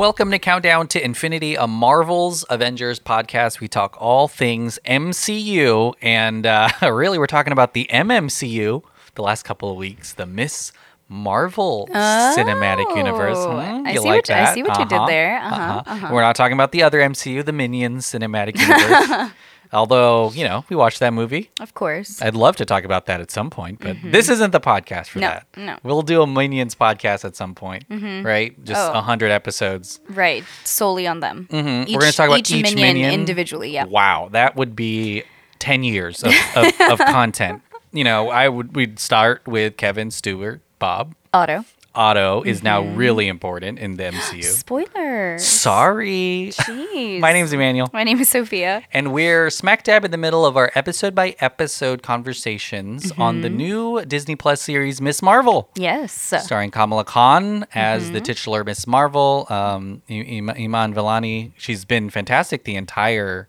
Welcome to Countdown to Infinity, a Marvel's Avengers podcast. We talk all things MCU, and uh, really, we're talking about the MMCU the last couple of weeks, the Miss Marvel Cinematic Universe. Oh, Hmm, I see like what- I see what you did there. Uh-huh, uh-huh. uh-huh. We're not talking about the other MCU, the Minions Cinematic Universe. Although, you know, we watched that movie. Of course. I'd love to talk about that at some point, but this isn't the podcast for No, that. no. We'll do a Minions podcast at some point, right? Just a Oh. hundred episodes. Right. Solely on them. Mhm. Each, We're going to talk about each, each, minion, minion, individually. Yeah. Wow, that would be ten years of, of, of content. You know, I would we'd start with Kevin Stewart, Bob. Otto. Otto is now Mm-hmm. really important in the MCU. Spoiler. Sorry. Jeez. My name's Emmanuel. My name is Sophia. And we're smack dab in the middle of our episode by episode conversations on the Mm-hmm. new Disney Plus series Miss Marvel. Yes. starring Kamala Khan as Mm-hmm. the titular Miss Marvel. Um, I- Ima- Iman Vellani, she's been fantastic the entire,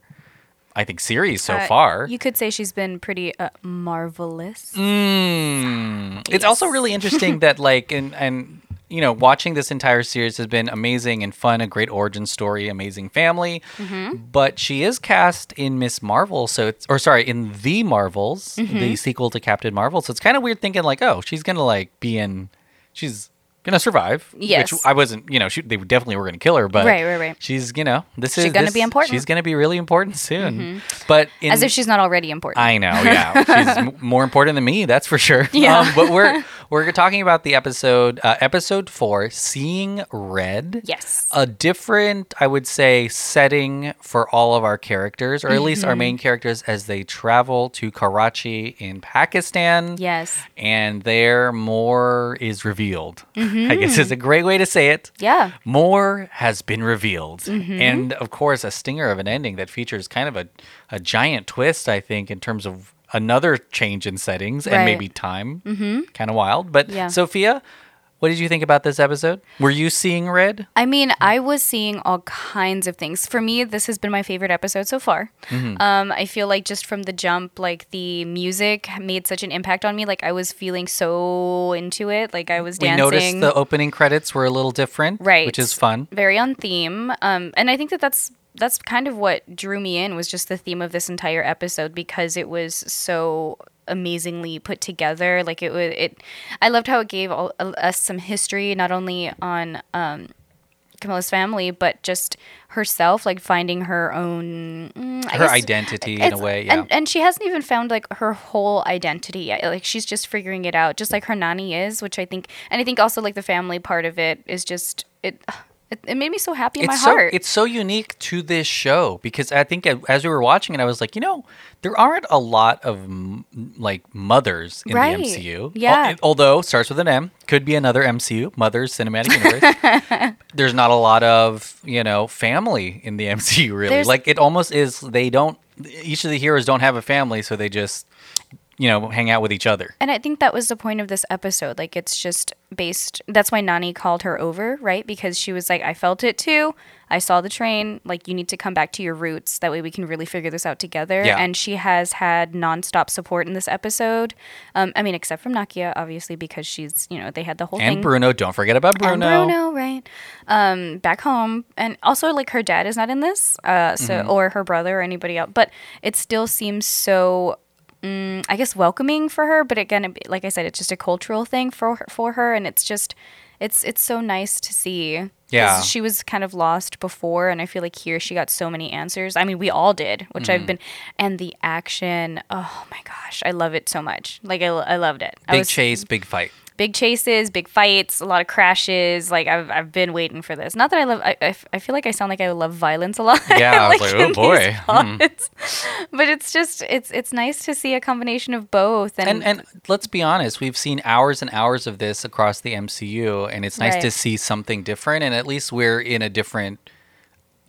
I think, series so Uh, far. You could say she's been pretty uh, marvelous. Mm. It's also really interesting that like and and you know watching this entire series has been amazing and fun, a great origin story, amazing family. Mm-hmm. But she is cast in Miss Marvel, so it's or sorry in the Marvels, Mm-hmm. the sequel to Captain Marvel. So it's kind of weird thinking like, oh, she's gonna like be in, she's gonna survive. Yes. which I wasn't. You know, she, they definitely were gonna kill her, but Right, right, right. She's you know this She's is gonna this- be important. Mm-hmm. She's gonna be really important soon. But in, As if she's not already important. I know, yeah. She's m- more important than me, that's for sure. Yeah. Um, but we're we're talking about the episode, uh, episode four, "Seeing Red." yes. A different, I would say, setting for all of our characters, or at least Mm-hmm. our main characters, as they travel to Karachi in Pakistan. yes. And there, more is revealed. I Mm-hmm. guess is a great way to say it. Yeah. More has been revealed. Mm-hmm. And of course, a stinger of an ending that features kind of a, a giant twist, I think, in terms of another change in settings and Right. maybe time. Mm-hmm. Kind of wild. But Yeah. Sophia, what did you think about this episode? Were you seeing red? I mean, I was seeing all kinds of things. For me, this has been my favorite episode so far. Mm-hmm. Um, I feel like just from the jump, like the music made such an impact on me. Like I was feeling so into it. Like I was dancing. We noticed the opening credits were a little different, right, Which is fun. Very on theme. Um, and I think that that's that's kind of what drew me in was just the theme of this entire episode because it was so amazingly put together. Like it was it. I loved how it gave all, us some history, not only on um, Kamala's family, but just herself, like finding her own mm, Her guess- identity in a way, yeah. And, and she hasn't even found like her whole identity yet. Like she's just figuring it out, just like her nanny is, which I think, and I think also like the family part of it is just it. It, it made me so happy in my it's so heart. it's so unique to this show because I think as we were watching it, I was like, you know, there aren't a lot of m- like mothers in Right. the MCU. Yeah. Al- although starts with an M, could be another MCU, Mothers Cinematic Universe. There's not a lot of you know family in the MCU really. There's- like it almost is. They don't. Each of the heroes don't have a family, so they just you know hang out with each other. and I think that was the point of this episode. Like it's just based. That's why Nani called her over, right? Because she was like, I felt it too. I saw the train. Like you need to come back to your roots. That way we can really figure this out together. Yeah. And she has had nonstop support in this episode. Um, I mean, except from Nakia, obviously, because she's you know they had the whole And thing. And Bruno, don't forget about Bruno. And Bruno, right? Um, back home, and also like her dad is not in this, uh, so Mm-hmm. or her brother or anybody else, but it still seems so. Mm, I guess welcoming for her, but again, like I said, it's just a cultural thing for her, for her, and it's just, it's it's so nice to see. Yeah. she was kind of lost before, and I feel like here she got so many answers. I mean, we all did, which Mm-hmm. I've been, and the action. Oh my gosh, I love it so much. Like I, I loved it. Big was- chase, big fight. Big chases, big fights, a lot of crashes. Like I've, I've been waiting for this. Not that I love. I, I feel like I sound like I love violence a lot. Yeah, I was like, oh, boy. Hmm. But it's just it's it's nice to see a combination of both. And, and and let's be honest, we've seen hours and hours of this across the MCU, and it's nice to see something different. And at least we're in a different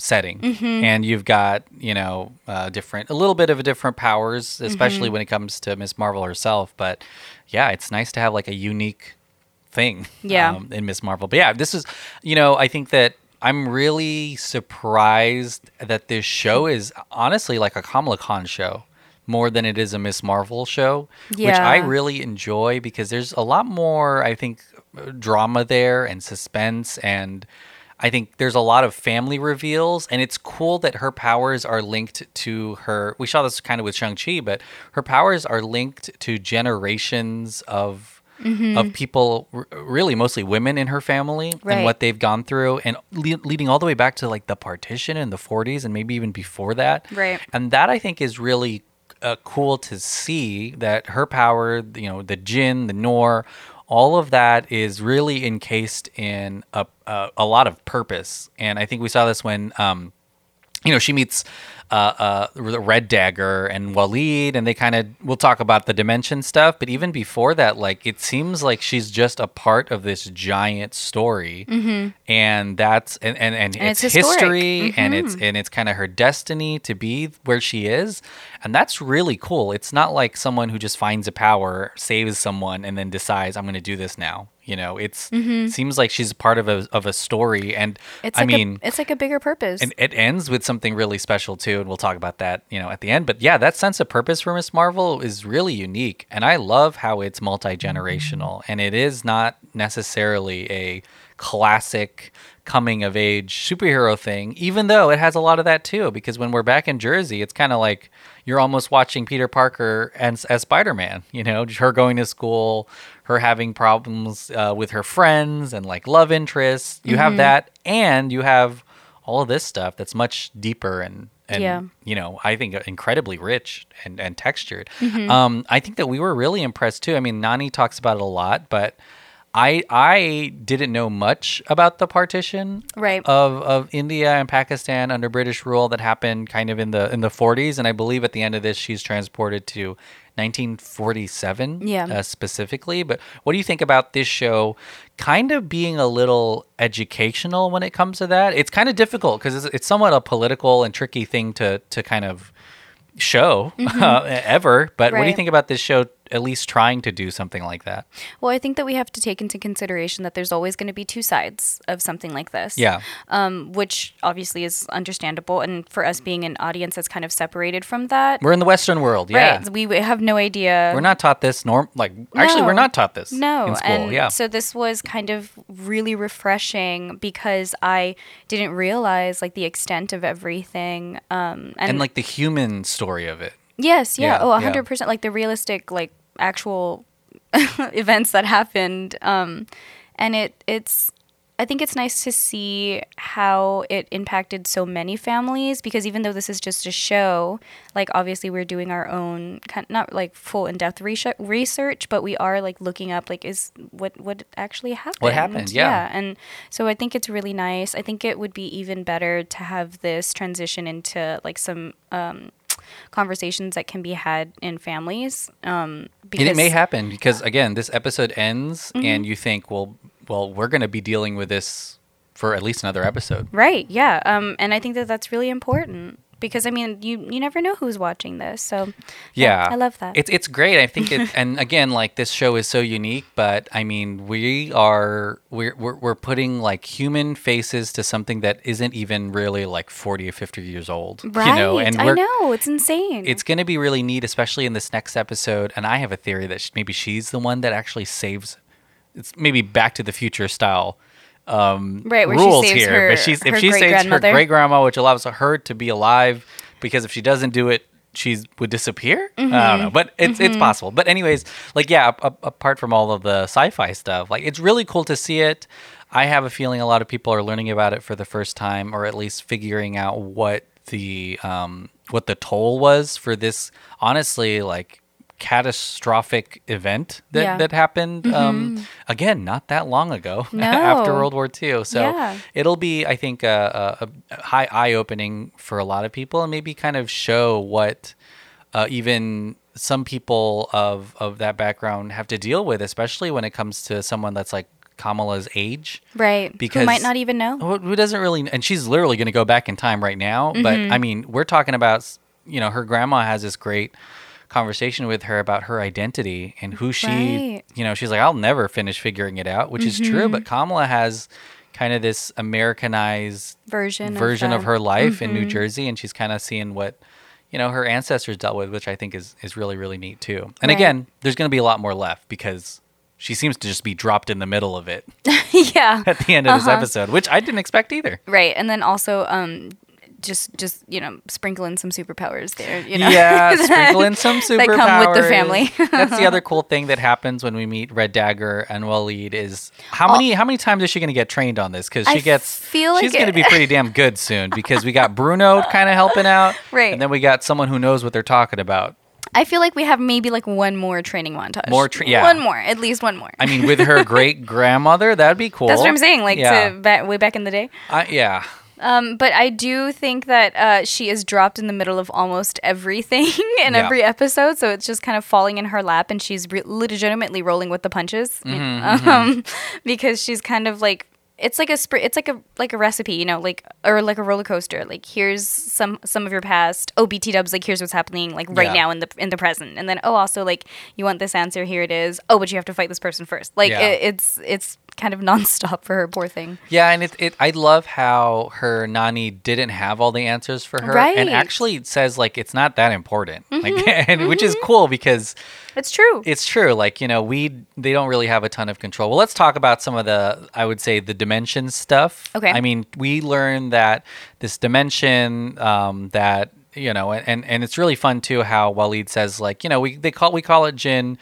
setting, Mm-hmm. and you've got you know uh, different, a little bit of a different powers, especially Mm-hmm. when it comes to Miss Marvel herself. But yeah, it's nice to have like a unique thing, Yeah. um, in Miss Marvel. But yeah, this is you know I think that. I'm really surprised that this show is honestly like a Kamala Khan show more than it is a Miss Marvel show, which I really enjoy because there's a lot more, I think, uh, drama there and suspense and I think there's a lot of family reveals, and it's cool that her powers are linked to her. We saw this kind of with Shang Chi, but her powers are linked to generations of Mm-hmm. of people, really mostly women in her family, Right. and what they've gone through, and le- leading all the way back to like the partition in the 40s, and maybe even before that. Right. And that I think is really uh, cool to see that her power, you know, the Jin, the Noor, all of that is really encased in a, a, a lot of purpose. And I think we saw this when, um, you know, she meets uh, uh, the Red Dagger and Waleed, and they kind of we'll talk about the dimension stuff. But even before that, like it seems like she's just a part of this giant story, and that's and and, and, And it's, it's history, and it's and it's kind of her destiny to be where she is, and that's really cool. It's not like someone who just finds a power, saves someone, and then decides I'm going to do this now. You know, it's mm-hmm. seems like she's part of a of a story, and It's I like mean. a, it's like a bigger purpose. And it ends with something really special too, and we'll talk about that, you know, at the end. But yeah, that sense of purpose for Miss Marvel is really unique, and I love how it's multi generational, mm-hmm. and it is not necessarily a classic coming of age superhero thing, even though it has a lot of that too. Because when we're back in Jersey, it's kind of like you're almost watching Peter Parker as, as Spider Man. You know, her going to school, her having problems uh, with her friends and like love interests. You have that, and you have all of this stuff that's much deeper and and Yeah. you know I think incredibly rich and and textured. Mm-hmm. Um, I think that we were really impressed too. I mean, Nani talks about it a lot, but I I didn't know much about the partition Right. of of India and Pakistan under British rule that happened kind of in the in the 40s, and I believe at the end of this she's transported to 1947 Yeah. uh, specifically. But what do you think about this show? Kind of being a little educational when it comes to that. It's kind of difficult because it's, it's somewhat a political and tricky thing to to kind of show uh, ever. But what do you Mm-hmm. Think about this show? At least trying to do something like that. well, I think that we have to take into consideration that there's always going to be two sides of something like this. Yeah. Um, which obviously is understandable, and for us being an audience that's kind of separated from that, We're in the Western world. Yeah. right? We have no idea. We're not taught this norm like actually we're not taught this No, in school. and yeah. so this was kind of really refreshing because I didn't realize like the extent of everything. Um, and, and like the human story of it. yes, yeah, Yeah, oh, yeah. hundred percent, like the realistic, like actual events that happened. Um, and it it's. I think it's nice to see how it impacted so many families because even though this is just a show, like obviously we're doing our own kind not like full in-depth research, research, but we are like looking up like is what what actually happened. What happened, yeah. And so I think it's really nice. I think it would be even better to have this transition into like some um conversations that can be had in families. Um because and it may happen because again, this episode ends Mm-hmm. and you think, well, well, we're going to be dealing with this for at least another episode. Right. Yeah. Um, and I think that that's really important because I mean, you you never know who's watching this, so Yeah, I love that. It's it's great. I think it, and again, like this show is so unique. But I mean, we are we're we're, we're putting like human faces to something that isn't even really like forty or fifty years old. right. You know, and I know it's insane. it's going to be really neat, especially in this next episode. And I have a theory that maybe she's the one that actually saves. It's maybe Back to the Future style um, Right, where she rules here. her- but she's if she saves her great grandma, which allows her to be alive, because if she doesn't do it, she would disappear. I Mm-hmm. don't know, but it's it's possible. But anyways, like yeah, a- a- apart from all of the sci-fi stuff, like it's really cool to see it. I have a feeling a lot of people are learning about it for the first time, or at least figuring out what the um, what the toll was for this. Honestly, like catastrophic event that Yeah. that happened um, again not that long ago No. after World War II. So Yeah. it'll be, I think, a, a, a high eye opening for a lot of people, and maybe kind of show what uh, even some people of of that background have to deal with, especially when it comes to someone that's like Kamala's age. right. because- who might not even know. Who doesn't really, and she's literally going to go back in time right now. But Mm-hmm. I mean, we're talking about, you know, her grandma has this great conversation with her about her identity and who she, Right. you know, she's like, I'll never finish figuring it out, which is Mm-hmm. true. But Kamala has kind of this Americanized Version version of, of, her life in New Mhm. Jersey, and she's kind of seeing what you know her ancestors dealt with, which I think is is really really neat too. And Right. again, there's going to be a lot more left because she seems to just be dropped in the middle of it yeah. at the end of this Uh-huh. episode, which I didn't expect either. Right. And then also um just just you know sprinkle in some superpowers there you know Yeah, sprinkle in some superpowers. That come with the family. That's the other cool thing that happens when we meet Red Dagger and Waleed is how many oh. how many times is she going to get trained on this? Because I she gets feel like she's going to be pretty damn good soon. Because we got Bruno kind of helping out, Right. And then we got someone who knows what they're talking about. I feel like we have maybe like one more training montage. More tra- yeah. One more, at least one more. I mean, with her great grandmother, that'd be cool. That's what I'm saying. Like yeah, to back, way back in the day. I- yeah. Um, but I do think that uh, she is dropped in the middle of almost everything in Yeah. every episode, so it's just kind of falling in her lap, and she's re- legitimately rolling with the punches Mm-hmm, um, because she's kind of like it's like a spr- it's like a like a recipe, you know, like or like a roller coaster. Like here's some some of your past. Oh, BT Dubs, like here's what's happening like right Yeah. now in the in the present, and then oh, also like you want this answer, here it is. Oh, but you have to fight this person first. Like Yeah. it, it's it's kind of nonstop for her, poor thing. Yeah, and it, it I love how her Nani didn't have all the answers for her, Right. and actually says like it's not that important, Mm-hmm. like, and, which is cool because It's true. it's true. Like you know, we they don't really have a ton of control. Well, let's talk about some of the I would say the dimension stuff. Okay. I mean, we learned that this dimension um, that you know, and and it's really fun too how Waleed says like you know we they call we call it Jin.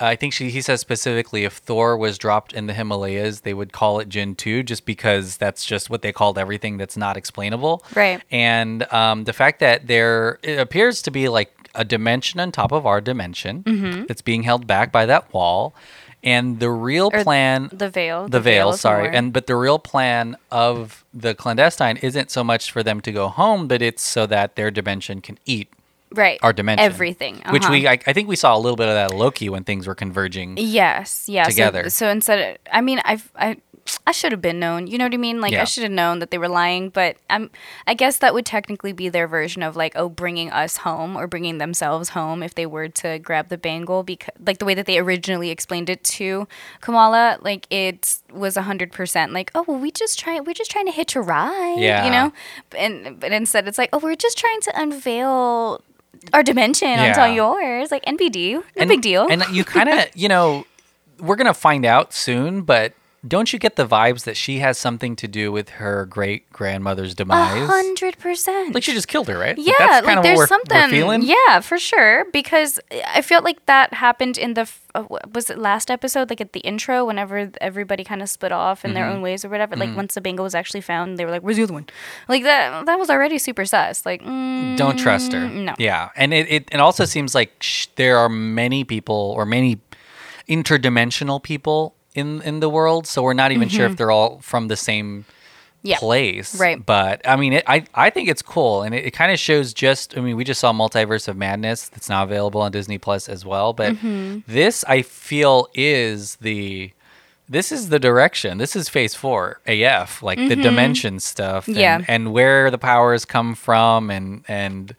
I think she he says specifically if Thor was dropped in the Himalayas, they would call it Jin too, just because that's just what they called everything that's not explainable. Right. And um, the fact that there it appears to be like a dimension on top of our dimension Mm-hmm. that's being held back by that wall, and the real Or plan the veil. the veil, is sorry more- and but the real plan of the clandestine isn't so much for them to go home but it's so that their dimension can eat right our dimension everything which uh-huh. we I, I think we saw a little bit of that loki when things were converging yes yeah so- together. so, instead of, i mean i've i I should have been known. You know what I mean? Like Yeah. I should have known that they were lying, but I'm I guess that would technically be their version of like oh bringing us home or bringing themselves home if they were to grab the bangle because like the way that they originally explained it to Kamala, like it was 100% like oh well we just try we're just trying to hitch a ride, Yeah. you know? And but instead it's like oh we're just trying to unveil our dimension Yeah. onto yours, like NBD, no and, big deal. and you kind of you know we're gonna find out soon but don't you get the vibes that she has something to do with her great grandmother's A demise hundred percent. like she just killed her right Yeah, that's kind like of there's something. feeling Yeah, for sure. Because I felt like that happened in the uh, was it last episode, like at the intro, whenever everybody kind of split off in Mm-hmm. their own ways or whatever. Like once the bangle was actually found, they were like, "Where's the other one?" Like that. That was already super sus. Like, mm, don't trust her. No. Yeah, and it it, it also seems like sh- there are many people or many interdimensional people in in the world, so we're not even sure if they're all from the same Mm-hmm. Yeah. place. Right. But I mean, it, I I think it's cool, and it, it kind of shows just. I mean, we just saw Multiverse of Madness that's now available on Disney Plus as well. But Mm-hmm. this, I feel, is the this is the direction. This is Phase Four AF, like the dimension stuff. And, Mm-hmm. Yeah. and where the powers come from, and and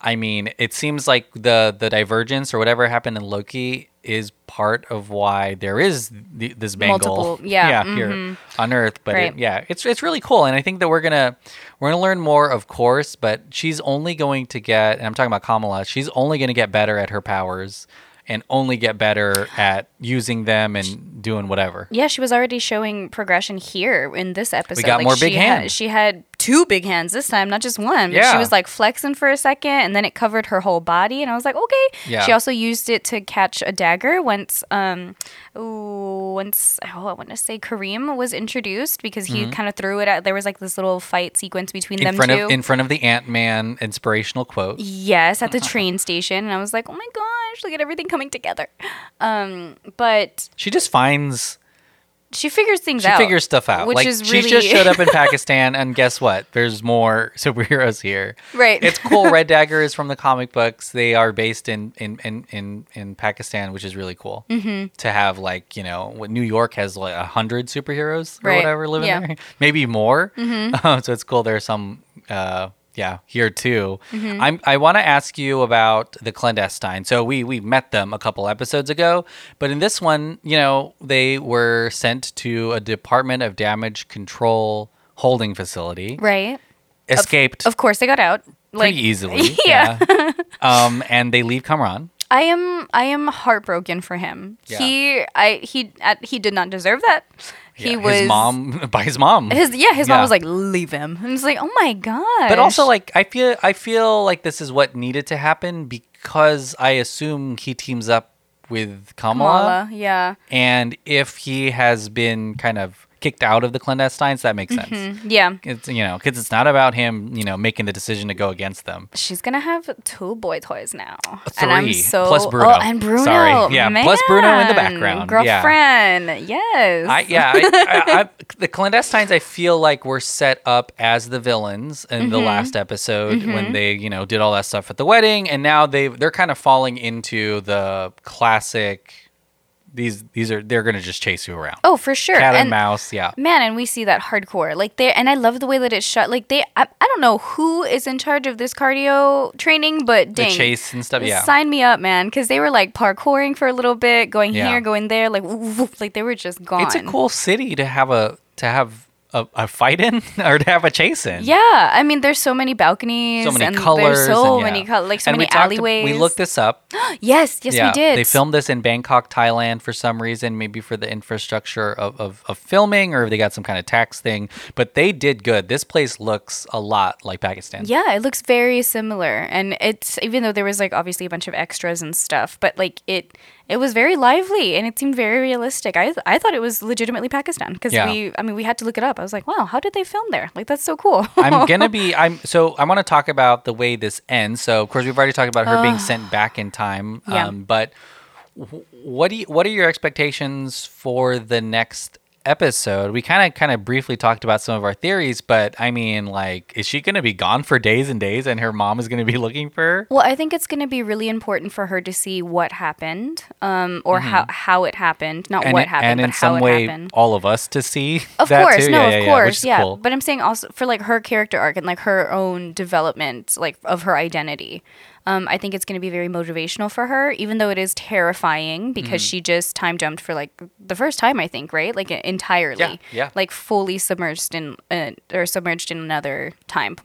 I mean, it seems like the the divergence or whatever happened in Loki is part of why there is this bangle, Multiple- yeah, mm-hmm. here on Earth. But it, yeah, it's it's really cool, and I think that we're gonna we're gonna learn more, of course. But she's only going to get, and I'm talking about Kamala. She's only going to get better at her powers, and only get better at using them and doing whatever. Yeah, she was already showing progression here in this episode. We got more big had- hands. she had two big hands this time, not just one. Yeah. She was like flexing for a second, and then it covered her whole body, and I was like, okay. Yeah. She also used it to catch a dagger once. Um, ooh, once oh, I want to say Kareem was introduced because he kind of threw it at. There was like this little fight sequence between Mm-hmm. In them front two. of in front of the Ant Man inspirational quote. Yes, at the train station, and I was like, "Oh my gosh, look at everything coming together." Um, but She just finds she figures things she out. She figures stuff out. which like is she just showed up in Pakistan, and guess what? There's more superheroes here. Right. It's cool. Red Dagger is from the comic books. They are based in in in in, in Pakistan, which is really cool. Mm-hmm. To have like you know, what New York has like a hundred superheroes or Right. whatever living Yeah. there, maybe more. Hmm. so it's cool. There's some. Uh, yeah, here too. I'm, I want to ask you about the clandestine. So we we met them a couple episodes ago, but in this one, you know, they were sent to a Department of Damage Control holding facility. right. Escaped Of course, they got out. Like pretty easily. Yeah. um, and they leave Kamran. I am I am heartbroken for him. Yeah. He I he uh, he did not deserve that. He Yeah, was his mom by his mom. His yeah, his Yeah. mom was like, leave him. And it's like, oh my god. but also like I feel I feel like this is what needed to happen because I assume he teams up with Kamala, Kamala, yeah, and if he has been kind of kicked out of the clandestines, that makes sense. Mm, yeah. It's you know because it's not about him you know making the decision to go against them. She's gonna have two boy toys now, Three, and I'm so plus Bruno. Oh, and Bruno, Sorry. Yeah, plus Bruno in the man. background. Yeah. Girlfriend, yes. I yeah, I, I, I, the clandestines. I feel like were set up as the villains in Mm-hmm. the last episode when they you know did all that stuff at the wedding, and now they they're kind of falling into the classic. These these are they're gonna just chase you around. oh, for sure. Cat and, and mouse, yeah. man, and we see that hardcore. Like they, and I love the way that it's shot. Like they, I, I don't know who is in charge of this cardio training, but The chase and stuff, yeah. Sign me up, man, because they were like parkouring for a little bit, going Yeah. here, going there, like woof, woof, like they were just gone. It's a cool city to have a to have a, a fight in or to have a chase in. Yeah, I mean, there's so many balconies, So many and colors. There's so and, yeah. many colors, like so And many we alleyways. We looked this up. yes, yes, we did. They filmed this in Bangkok, Thailand for some reason, maybe for the infrastructure of, of, of filming or they got some kind of tax thing. But they did good. This place looks a lot like Pakistan. Yeah, it looks very similar, and it's even though there was like obviously a bunch of extras and stuff, but like it it was very lively and it seemed very realistic. I I thought it was legitimately Pakistan because Yeah. we I mean we had to look it up. I was like, wow, how did they film there? Like that's so cool. I'm gonna be. I'm so. I want to talk about the way this ends. So, of course, we've already talked about her being sent back in time. Yeah. Um, but wh- what do you, What are your expectations for the next episode? We kind of kind of briefly talked about some of our theories, but I mean, like, is she gonna be gone for days and days, and her mom is gonna be looking for her? Well, I think it's going to be really important for her to see what happened, um, or how how it happened, not Mm-hmm. and, what happened, and but in how some it way, happened. all of us to see. Of that course, too. no, yeah, of yeah, yeah, course, is yeah. cool. But I'm saying also for like her character arc and like her own development, like of her identity. Um, I think it's going to be very motivational for her, even though it is terrifying because Mm-hmm. she just time jumped for like the first time, I think, right? Like entirely, Yeah, yeah. like fully submerged in uh, or submerged in another time,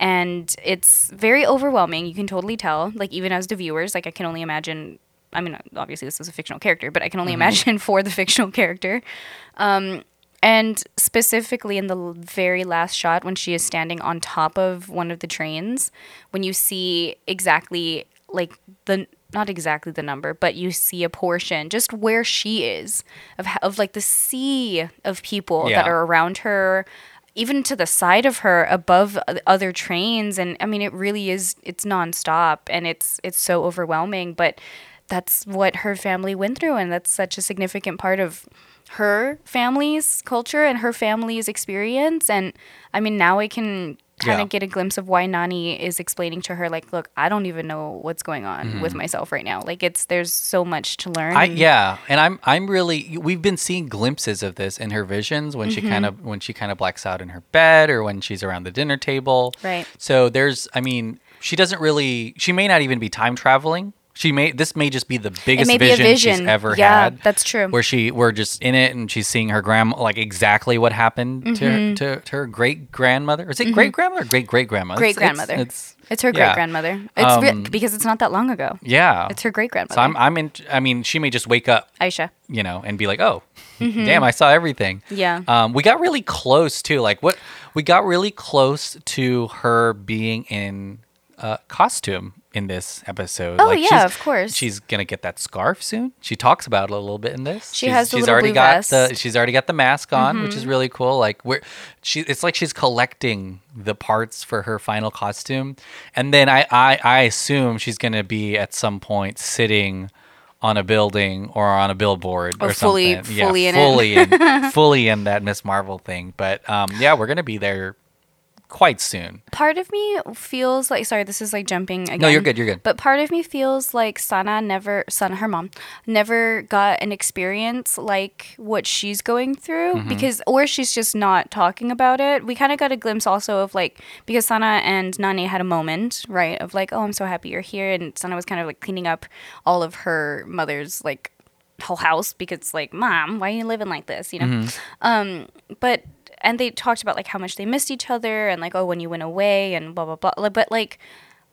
and it's very overwhelming. You can totally tell, like even as the viewers, like I can only imagine. I mean, obviously this is a fictional character, but I can only Mm-hmm. imagine for the fictional character. Um, and specifically in the very last shot when she is standing on top of one of the trains, when you see exactly like the not exactly the number, but you see a portion just where she is of of like the sea of people that are around her even to the side of her above other trains. And i mean it really is it's nonstop and it's it's so overwhelming but that's what her family went through and that's such a significant part of her family's culture and her family's experience and i mean now i can kind Yeah. of get a glimpse of why nani is explaining to her like look i don't even know what's going on with myself right now like it's there's so much to learn Mm-hmm. I yeah, and I'm I'm really we've been seeing glimpses of this in her visions when she Mm-hmm. kind of when she kind of blacks out in her bed or when she's around the dinner table. Right. So there's I mean, she doesn't really she may not even be time traveling. She may this may just be the biggest may be vision, she's ever Yeah, had. that's true. Where she we're just in it and she's seeing her grandma like exactly what happened Mm-hmm. to her, to, to her great grandmother. Is it great grandmother or great great grandmother? great grandmother It's, it's her yeah. great grandmother it's re- Um, because it's not that long ago yeah. it's her great grandmother So I'm I'm in. I mean, she may just wake up aisha you know, and be like, "Oh, damn, I saw everything." Mm-hmm. Yeah. Um, we got really close too. Like what? We got really close to her being in uh, costume in this episode. Oh, like, yeah, of course. She's gonna get that scarf soon. She talks about it a little bit in this. She she's, has she's already got vest. Mm-hmm. the. She's already got the mask on, which is really cool. Like we're she. It's like she's collecting the parts for her final costume, and then I I, I assume she's gonna be at some point sitting on a building or on a billboard or, Or fully- something. Yeah, fully in it. fully in fully in that Miss Marvel thing. But um, yeah, we're gonna be there quite soon. part of me feels like sorry this is like jumping again No, you're good. You're good. but part of me feels like sana never sana her mom never got an experience like what she's going through Mm-hmm. because or she's just not talking about it we kind of got a glimpse also of like because sana and nani had a moment right of like oh i'm so happy you're here and sana was kind of like cleaning up all of her mother's like whole house because like mom why are you living like this you know Mm-hmm. um but and they talked about like how much they missed each other and like oh when you went away and blah blah blah but like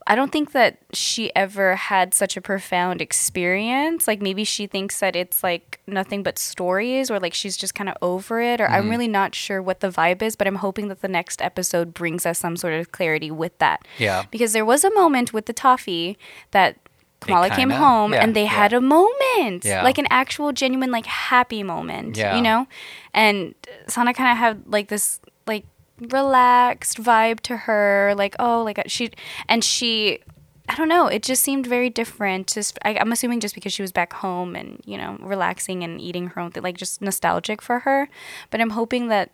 I don't think that she ever had such a profound experience. Like maybe she thinks that it's like nothing but stories or like she's just kind of over it or Mm-hmm. I'm really not sure what the vibe is, but I'm hoping that the next episode brings us some sort of clarity with that. Yeah. Because there was a moment with the toffee that Kamala came home yeah, and they yeah. had a moment. Yeah. Like an actual genuine like happy moment. You know? And Sana kind of had like this like relaxed vibe to her like oh like uh, she and she i don't know it just seemed very different just I, i'm assuming just because she was back home and you know relaxing and eating her own thing like just nostalgic for her but i'm hoping that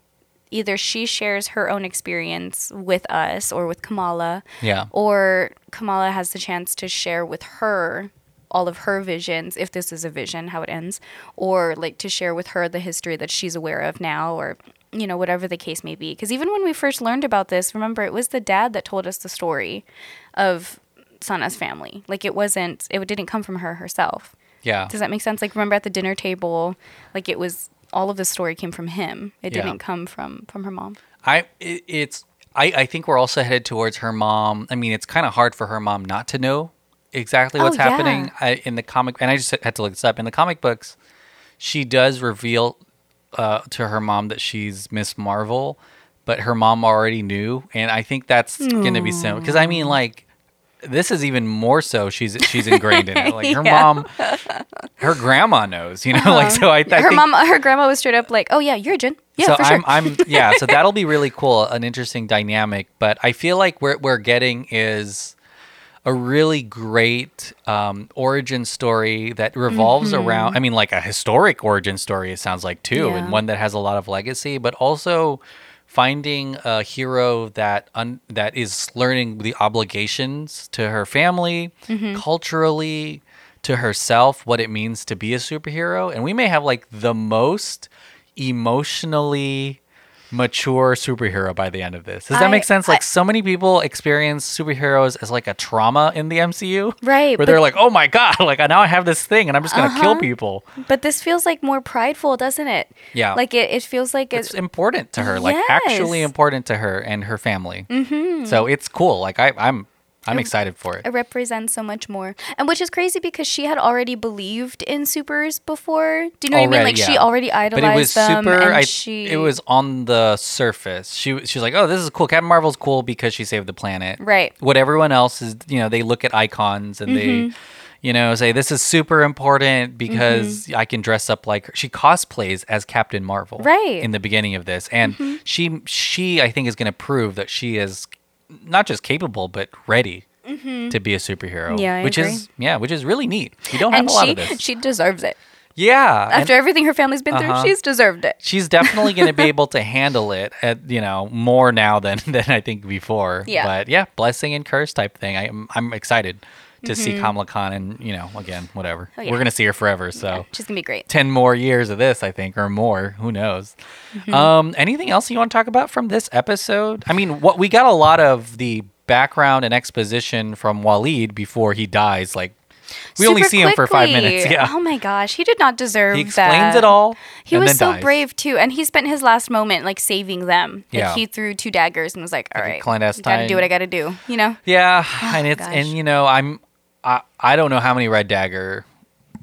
either she shares her own experience with us or with kamala Yeah. or kamala has the chance to share with her all of her visions if this is a vision how it ends or like to share with her the history that she's aware of now or you know whatever the case may be because even when we first learned about this remember it was the dad that told us the story of sana's family like it wasn't it didn't come from her herself Yeah. does that make sense like remember at the dinner table like it was all of the story came from him it Yeah. didn't come from from her mom I it, it's I, I think we're also headed towards her mom. I mean, it's kind of hard for her mom not to know exactly what's Oh, yeah. happening I, in the comic. And I just had to look this up. In the comic books, she does reveal uh, to her mom that she's Miss Marvel, but her mom already knew. And I think that's going to be similar. Because I mean, like, this is even more so. She's she's ingrained in it. Like her Yeah. mom, her grandma knows. You know, like so. I, I her think, mom her grandma was straight up like oh yeah you're a Jin. yeah so for sure I'm, I'm, yeah. So that'll be really cool, an interesting dynamic. But I feel like what we're getting is a really great um, origin story that revolves around. I mean, like a historic origin story. It sounds like too, Yeah. and one that has a lot of legacy, but also finding a hero that un- that is learning the obligations to her family, mm-hmm. culturally, to herself, what it means to be a superhero, and we may have like the most emotionally mature superhero by the end of this. Does that I- make sense? Like I- so many people experience superheroes as like a trauma in the MCU. Right, Where they're like, "Oh my god, like now I have this thing and I'm just going to kill Uh-huh. people." But this feels like more prideful, doesn't it? Yeah. Like it, it feels like It's it's important to her, like actually important to her and her family. Mm-hmm. So it's cool. Like I I'm I'm excited for it. it represents so much more. And which is crazy because she had already believed in supers before. Do you know what I mean? Already, Like she yeah. already But idolized it was them super. and I, she It was on the surface. She was- she was like, "Oh, this is cool. Captain Marvel's cool because she saved the planet." Right. What everyone else is, you know, they look at icons and Mm-hmm. they, you know, say this is super important because I can dress up like her. She cosplays as Captain Marvel. Right. Mm-hmm. In the beginning of this, and she she I think is going to prove that she is not just capable but ready. To be a superhero, Mm-hmm. Yeah, I which agree. is yeah, which is really neat. You don't have and a lot she of this. she deserves it. yeah, After everything her family's been Uh-huh. through, she's deserved it. she's definitely going to be able to handle it at you know more now than than I think before. Yeah. But yeah, blessing and curse type thing. I, I'm excited to see Mm-hmm. Kamala Khan and you know again whatever. Oh, yeah. We're gonna see her forever. So. She's gonna be great. 10 more years of this, I think, or more. Who knows? Mm-hmm. Um, anything else you want to talk about from this episode? I mean, what we got a lot of the background and exposition from Waleed before he dies. Like, we only Super see him for five minutes. Yeah. Oh my gosh, he did not deserve he explains that. it all. He was so dies. brave too, and he spent his last moment like saving them. Like Yeah. he threw two daggers and was like, "All Like right, clandestine- gotta do what I gotta do." You know? Yeah, and it's gosh. and you know I'm I I don't know how many Red Dagger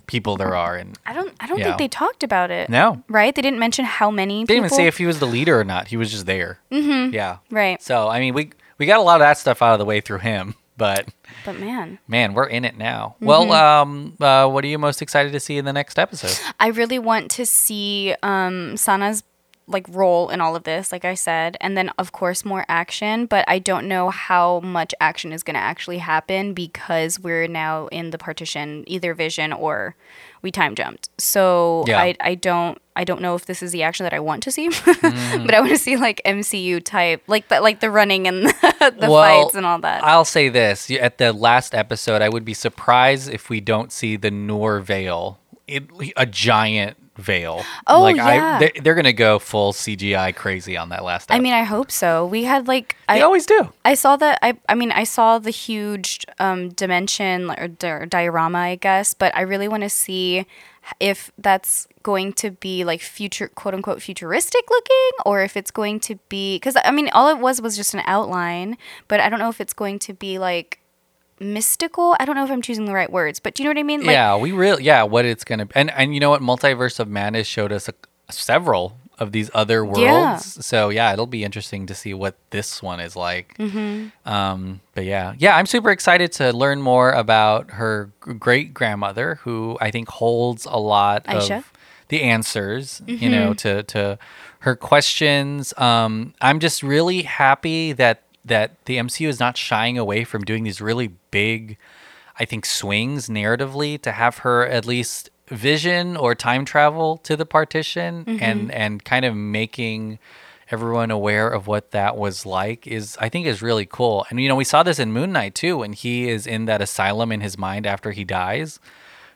people there are, and I don't. I don't think they talked about it. no, Right? They didn't mention how many. they didn't even say if he was the leader or not. He was just there. Mm-hmm. Yeah, Right. So I mean, we we got a lot of that stuff out of the way through him, but But man, man, we're in it now. Mm-hmm. Well, um, uh, what are you most excited to see in the next episode? I really want to see um, Sana's like role in all of this, like I said, and then of course more action. But I don't know how much action is going to actually happen because we're now in the partition, either vision or we time jumped. So Yeah. I I don't I don't know if this is the action that I want to see, Mm-hmm. but I want to see like MCU type, like the like the running and the, the Well, fights and all that. I'll say this: at the last episode, I would be surprised if we don't see the Noor veil, it, a giant veil. Oh, like yeah. I, they, they're gonna go full CGI crazy on that last. I mean, I hope so. We had like they I always do. I saw that. I I mean, I saw the huge um, dimension or di- diorama, I guess. But I really want to see if that's going to be like future, quote unquote, futuristic looking, or if it's going to be because I mean, all it was was just an outline. But I don't know if it's going to be like mystical. I don't know if I'm choosing the right words, but do you know what I mean? Like, yeah, we really yeah, what it's gonna and and you know what, Multiverse of Madness showed us a, several of these other worlds. Yeah. So yeah, it'll be interesting to see what this one is like. Mm-hmm. Um, but yeah, yeah, I'm super excited to learn more about her great grandmother, who I think holds a lot Aisha. of the answers. You Mm-hmm. know, to to her questions. Um, I'm just really happy that that the MCU is not shying away from doing these really big, I think, swings narratively to have her at least vision or time travel to the partition and and kind of making everyone aware of what that was like is I think is really cool. And you know, we saw this in Moon Knight too when he is in that asylum in his mind after he dies.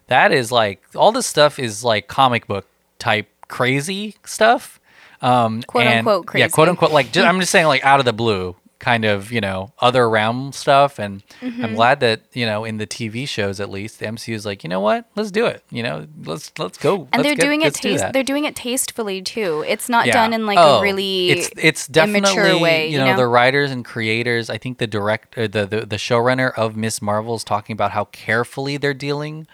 That is like all this stuff is like comic book type crazy stuff. Um Quote, and- unquote, crazy. Yeah, quote unquote like just, I'm just saying like out of the blue kind of, you know, other realm stuff and Mm-hmm. I'm glad that, you know, in the TV shows at least the MCU is like, you know what? Let's do it. You know, let's let's go. and Let's they're get- doing it let's do They're doing it tastefully too. It's not Yeah. done in like Oh, a really it's it's definitely immature way. you know, the writers and creators i think the direct uh, the, the the showrunner of miss marvel is talking about how carefully they're dealing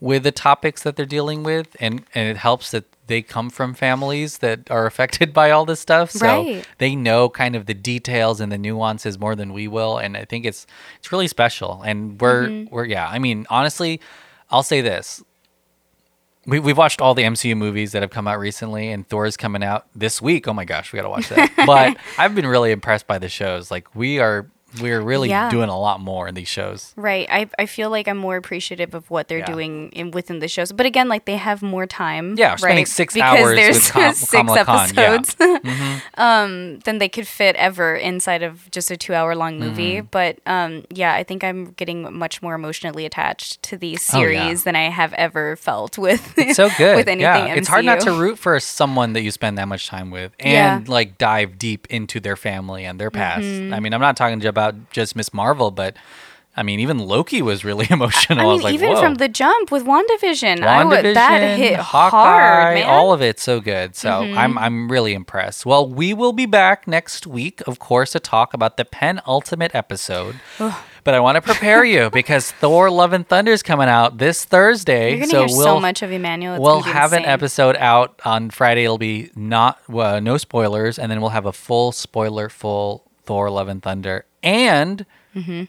with the topics that they're dealing with and and it helps that they come from families that are affected by all this stuff so Right. they know kind of the details and the nuances more than we will and i think it's it's really special and we're Mm-hmm. we're yeah i mean honestly i'll say this we, we've watched all the MCU movies that have come out recently, and Thor's coming out this week. Oh my gosh, we gotta watch that! but I've been really impressed by the shows. Like we are, we're really Yeah. doing a lot more in these shows. Right. I, I feel like I'm more appreciative of what they're Yeah. doing in, within the shows. But again, like they have more time. Yeah, we're spending right? six because hours there's with Kam- six Khan, yeah. episodes um, than they could fit ever inside of just a two hour long movie. Mm-hmm. But um, yeah, I think I'm getting much more emotionally attached to these Oh, series yeah. than I have ever felt with It's so good. with anything. yeah, it's hard not to root for someone that you spend that much time with and like dive deep into their family and their past. Mm-hmm. I mean, I'm not talking about just Miss Marvel, but I mean, even Loki was really emotional. I I, mean, was like, even Whoa. from the jump with WandaVision, WandaVision, that hit Hawkeye, hard, man. Mm-hmm. all of it so good. So I'm I'm really impressed. Well, we will be back next week, of course, to talk about the penultimate episode. but I want to prepare you because Thor: Love and Thunder is coming out this Thursday. You're gonna so hear we'll so much of Emmanuel. It's we'll have an episode out on Friday. It'll be not uh, no spoilers, and then we'll have a full spoiler full Thor: Love and Thunder and.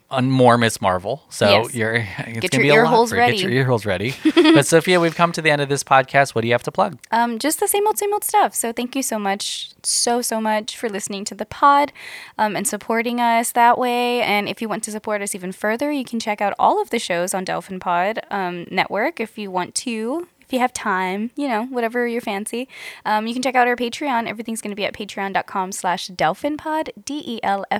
On more Miss Marvel, so Mm-hmm. Yes. you're it's Get gonna your be a lot holes for you. Get your ear holes ready. but Sophia, we've come to the end of this podcast. What do you have to plug? Um, just the same old, same old stuff. So thank you so much, so so much for listening to the pod, um, and supporting us that way. And if you want to support us even further, you can check out all of the shows on Delfin Pod um, Network if you want to. If you have time, you know, whatever your fancy, um, you can check out our Patreon. Everything's going to be at patreon.com slash delfinpod,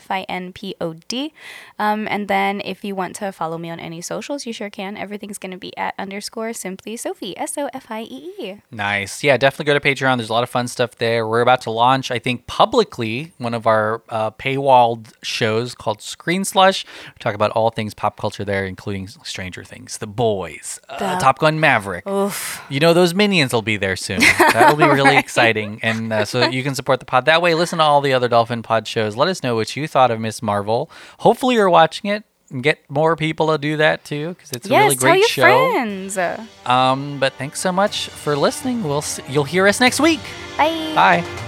D-E-L-F-I-N-P-O-D. Um, and then if you want to follow me on any socials, you sure can. Everything's going to be at underscore simply Sophie, S-O-F-I-E-E. Nice. Yeah, definitely go to Patreon. There's a lot of fun stuff there. We're about to launch, I think, publicly one of our uh, paywalled shows called Screen Slush. We talk about all things pop culture there, including Stranger Things, The Boys, uh, The- Top Gun Maverick. Oof. You know, those minions will be there soon. That'll be really exciting. And uh, so you can support the pod that way. Listen to all the other Delfin Pod shows. Let us know what you thought of Miss Marvel. Hopefully, you're watching it. And get more people to do that too, because it's a yes, really tell great your show. friends. Um, but thanks so much for listening. We'll see, you'll hear us next week. Bye. Bye.